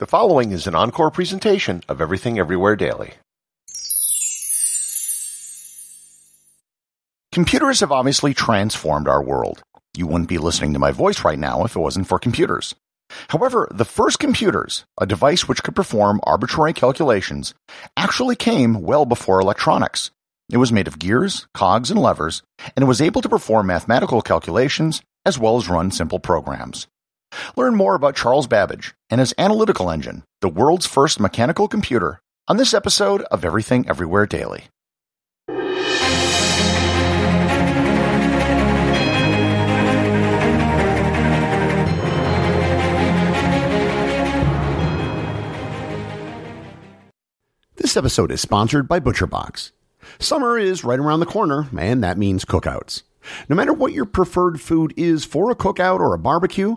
The following is an encore presentation of Everything Everywhere Daily. Computers have obviously transformed our world. You wouldn't be listening to my voice right now if it wasn't for computers. However, the first computers, a device which could perform arbitrary calculations, actually came well before electronics. It was made of gears, cogs, and levers, and it was able to perform mathematical calculations as well as run simple programs. Learn more about Charles Babbage and his analytical engine, the world's first mechanical computer, on this episode of Everything Everywhere Daily. This episode is sponsored by ButcherBox. Summer is right around the corner, and that means cookouts. No matter what your preferred food is for a cookout or a barbecue,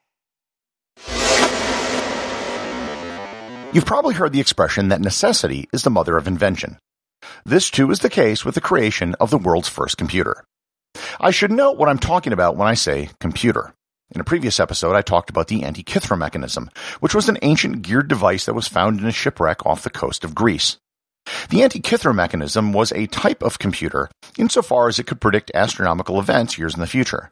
You've probably heard the expression that necessity is the mother of invention. This too is the case with the creation of the world's first computer. I should note what I'm talking about when I say computer. In a previous episode, I talked about the Antikythera mechanism, which was an ancient geared device that was found in a shipwreck off the coast of Greece. The Antikythera mechanism was a type of computer insofar as it could predict astronomical events years in the future.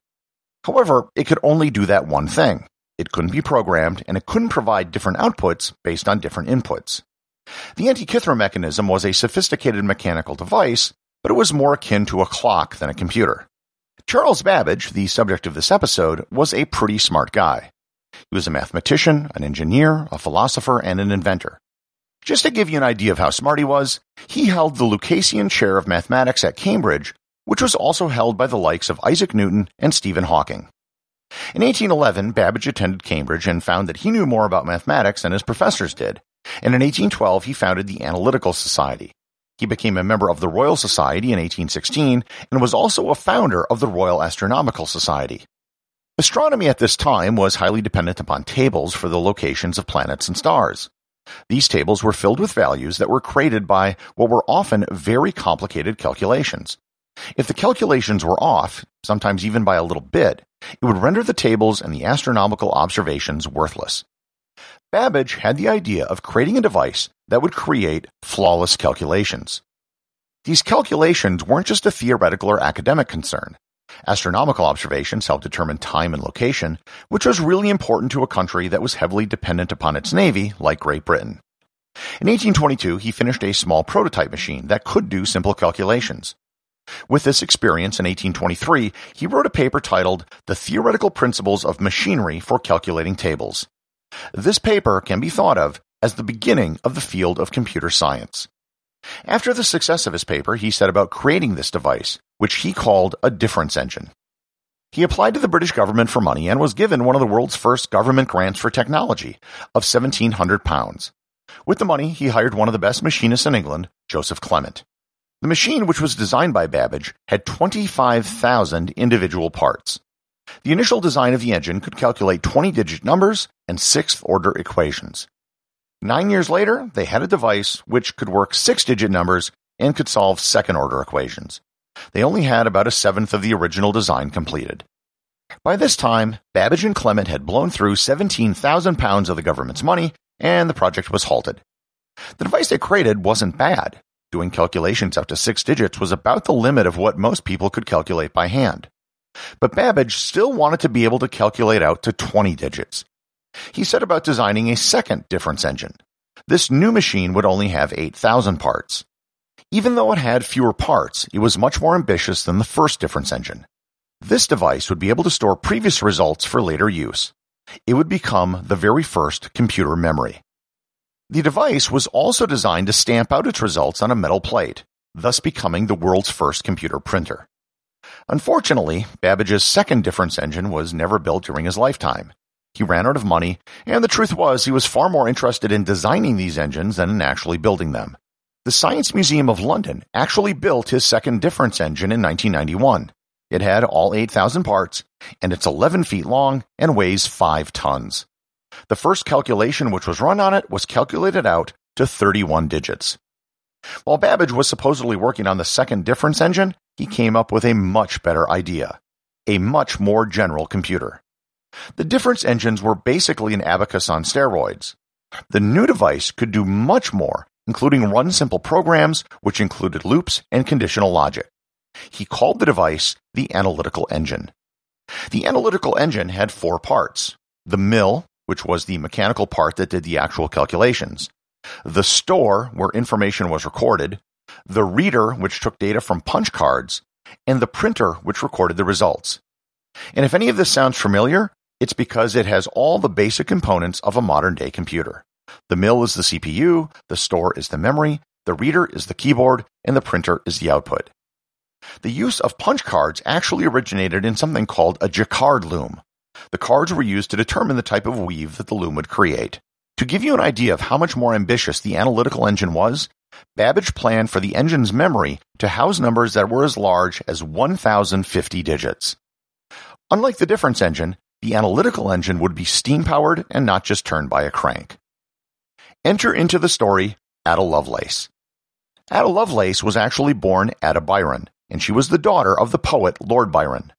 However, it could only do that one thing. It couldn't be programmed, and it couldn't provide different outputs based on different inputs. The Antikythera mechanism was a sophisticated mechanical device, but it was more akin to a clock than a computer. Charles Babbage, the subject of this episode, was a pretty smart guy. He was a mathematician, an engineer, a philosopher, and an inventor. Just to give you an idea of how smart he was, he held the Lucasian Chair of Mathematics at Cambridge, which was also held by the likes of Isaac Newton and Stephen Hawking. In 1811, Babbage attended Cambridge and found that he knew more about mathematics than his professors did, and in 1812 he founded the Analytical Society. He became a member of the Royal Society in 1816 and was also a founder of the Royal Astronomical Society. Astronomy at this time was highly dependent upon tables for the locations of planets and stars. These tables were filled with values that were created by what were often very complicated calculations. If the calculations were off, sometimes even by a little bit, it would render the tables and the astronomical observations worthless. Babbage had the idea of creating a device that would create flawless calculations. These calculations weren't just a theoretical or academic concern. Astronomical observations helped determine time and location, which was really important to a country that was heavily dependent upon its navy, like Great Britain. In 1822, he finished a small prototype machine that could do simple calculations. With this experience in 1823, he wrote a paper titled The Theoretical Principles of Machinery for Calculating Tables. This paper can be thought of as the beginning of the field of computer science. After the success of his paper, he set about creating this device, which he called a difference engine. He applied to the British government for money and was given one of the world's first government grants for technology of £1,700. With the money, he hired one of the best machinists in England, Joseph Clement. The machine, which was designed by Babbage, had 25,000 individual parts. The initial design of the engine could calculate 20 digit numbers and sixth order equations. Nine years later, they had a device which could work six digit numbers and could solve second order equations. They only had about a seventh of the original design completed. By this time, Babbage and Clement had blown through 17,000 pounds of the government's money, and the project was halted. The device they created wasn't bad. Doing calculations up to six digits was about the limit of what most people could calculate by hand. But Babbage still wanted to be able to calculate out to 20 digits. He set about designing a second difference engine. This new machine would only have 8,000 parts. Even though it had fewer parts, it was much more ambitious than the first difference engine. This device would be able to store previous results for later use. It would become the very first computer memory. The device was also designed to stamp out its results on a metal plate, thus becoming the world's first computer printer. Unfortunately, Babbage's second difference engine was never built during his lifetime. He ran out of money, and the truth was he was far more interested in designing these engines than in actually building them. The Science Museum of London actually built his second difference engine in 1991. It had all 8,000 parts, and it's 11 feet long and weighs 5 tons. The first calculation which was run on it was calculated out to 31 digits. While Babbage was supposedly working on the second difference engine, he came up with a much better idea. A much more general computer. The difference engines were basically an abacus on steroids. The new device could do much more, including run simple programs, which included loops and conditional logic. He called the device the analytical engine. The analytical engine had four parts. The mill, which was the mechanical part that did the actual calculations. The store, where information was recorded. The reader, which took data from punch cards. And the printer, which recorded the results. And if any of this sounds familiar, it's because it has all the basic components of a modern day computer. The mill is the CPU, the store is the memory, the reader is the keyboard, and the printer is the output. The use of punch cards actually originated in something called a jacquard loom. The cards were used to determine the type of weave that the loom would create. To give you an idea of how much more ambitious the analytical engine was, Babbage planned for the engine's memory to house numbers that were as large as 1050 digits. Unlike the difference engine, the analytical engine would be steam powered and not just turned by a crank. Enter into the story Ada Lovelace. Ada Lovelace was actually born Ada Byron, and she was the daughter of the poet Lord Byron.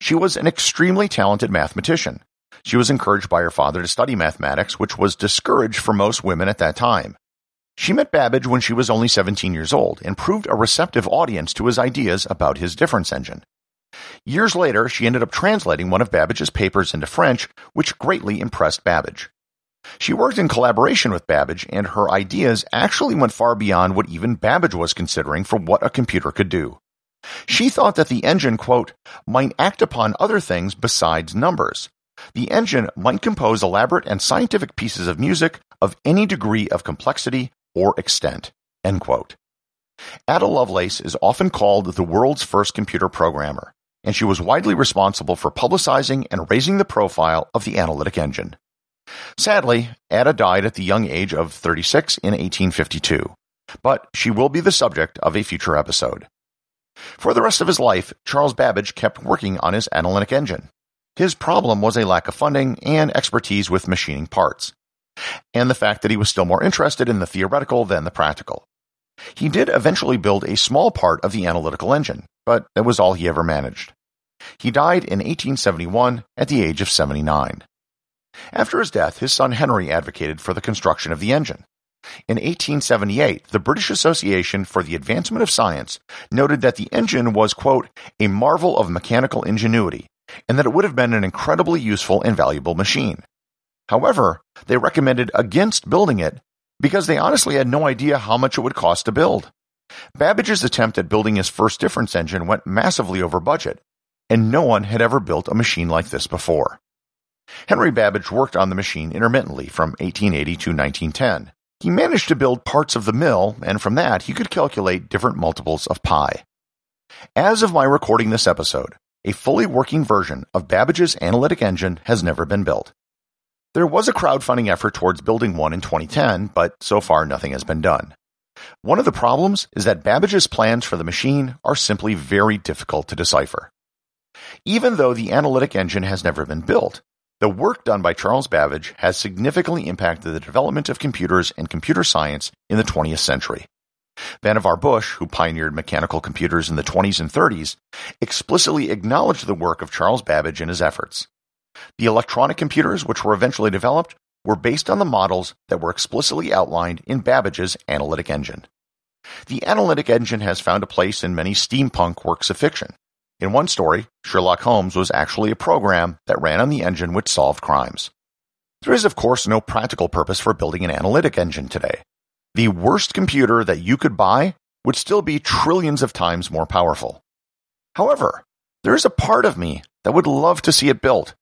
She was an extremely talented mathematician. She was encouraged by her father to study mathematics, which was discouraged for most women at that time. She met Babbage when she was only 17 years old and proved a receptive audience to his ideas about his difference engine. Years later, she ended up translating one of Babbage's papers into French, which greatly impressed Babbage. She worked in collaboration with Babbage, and her ideas actually went far beyond what even Babbage was considering for what a computer could do. She thought that the engine, quote, might act upon other things besides numbers. The engine might compose elaborate and scientific pieces of music of any degree of complexity or extent, end quote. Ada Lovelace is often called the world's first computer programmer and she was widely responsible for publicizing and raising the profile of the analytic engine. Sadly, Ada died at the young age of 36 in 1852, but she will be the subject of a future episode. For the rest of his life, Charles Babbage kept working on his analytic engine. His problem was a lack of funding and expertise with machining parts, and the fact that he was still more interested in the theoretical than the practical. He did eventually build a small part of the analytical engine, but that was all he ever managed. He died in 1871 at the age of 79. After his death, his son Henry advocated for the construction of the engine. In 1878, the British Association for the Advancement of Science noted that the engine was, quote, a marvel of mechanical ingenuity, and that it would have been an incredibly useful and valuable machine. However, they recommended against building it because they honestly had no idea how much it would cost to build. Babbage's attempt at building his first difference engine went massively over budget, and no one had ever built a machine like this before. Henry Babbage worked on the machine intermittently from 1880 to 1910. He managed to build parts of the mill, and from that he could calculate different multiples of pi. As of my recording this episode, a fully working version of Babbage's analytic engine has never been built. There was a crowdfunding effort towards building one in 2010, but so far nothing has been done. One of the problems is that Babbage's plans for the machine are simply very difficult to decipher. Even though the analytic engine has never been built, the work done by Charles Babbage has significantly impacted the development of computers and computer science in the 20th century. Vannevar Bush, who pioneered mechanical computers in the 20s and 30s, explicitly acknowledged the work of Charles Babbage in his efforts. The electronic computers which were eventually developed were based on the models that were explicitly outlined in Babbage's analytic engine. The analytic engine has found a place in many steampunk works of fiction. In one story, Sherlock Holmes was actually a program that ran on the engine which solved crimes. There is, of course, no practical purpose for building an analytic engine today. The worst computer that you could buy would still be trillions of times more powerful. However, there is a part of me that would love to see it built.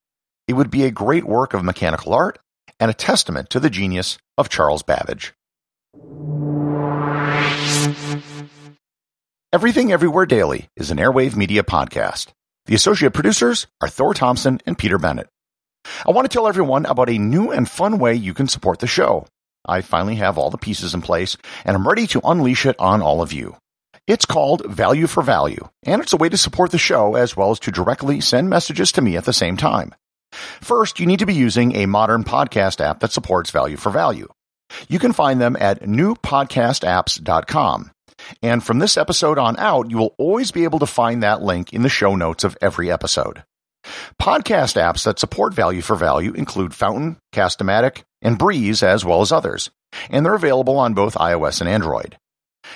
It would be a great work of mechanical art and a testament to the genius of Charles Babbage. Everything Everywhere Daily is an Airwave Media podcast. The associate producers are Thor Thompson and Peter Bennett. I want to tell everyone about a new and fun way you can support the show. I finally have all the pieces in place and I'm ready to unleash it on all of you. It's called Value for Value, and it's a way to support the show as well as to directly send messages to me at the same time. First, you need to be using a modern podcast app that supports Value for Value. You can find them at newpodcastapps.com. And from this episode on out, you will always be able to find that link in the show notes of every episode. Podcast apps that support Value for Value include Fountain, Castamatic, and Breez, as well as others, and they're available on both iOS and Android.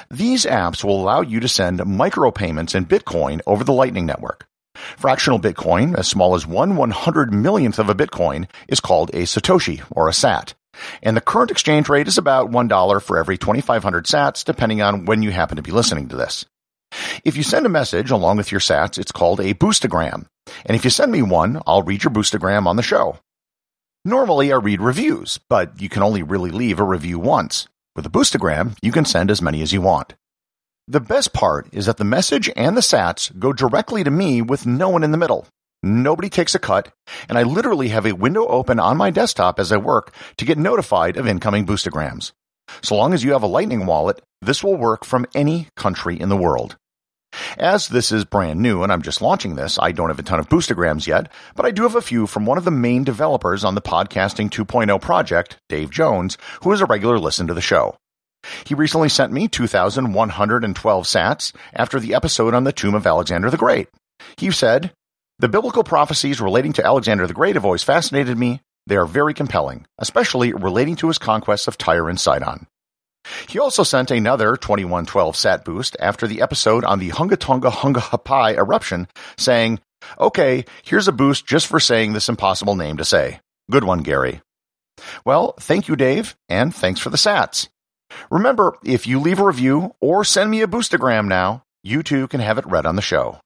These apps will allow you to send micropayments in Bitcoin over the Lightning Network. Fractional Bitcoin, as small as one one hundred millionth of a Bitcoin, is called a Satoshi or a SAT. And the current exchange rate is about $1 for every 2,500 sats, depending on when you happen to be listening to this. If you send a message along with your sats, it's called a boostagram. And if you send me one, I'll read your boostagram on the show. Normally I read reviews, but you can only really leave a review once. With a boostagram, you can send as many as you want. The best part is that the message and the sats go directly to me with no one in the middle. Nobody takes a cut, and I literally have a window open on my desktop as I work to get notified of incoming boostagrams. So long as you have a Lightning wallet, this will work from any country in the world. As this is brand new and I'm just launching this, I don't have a ton of boostagrams yet, but I do have a few from one of the main developers on the Podcasting 2.0 project, Dave Jones, who is a regular listener to the show. He recently sent me 2,112 sats after the episode on the tomb of Alexander the Great. He said, the biblical prophecies relating to Alexander the Great have always fascinated me. They are very compelling, especially relating to his conquests of Tyre and Sidon. He also sent another 2112 sat boost after the episode on the Hunga Tonga Hunga Ha'apai eruption, saying, Okay, here's a boost just for saying this impossible name to say. Good one, Gary. Well, thank you, Dave, and thanks for the sats. Remember, if you leave a review or send me a boostagram now, you too can have it read on the show.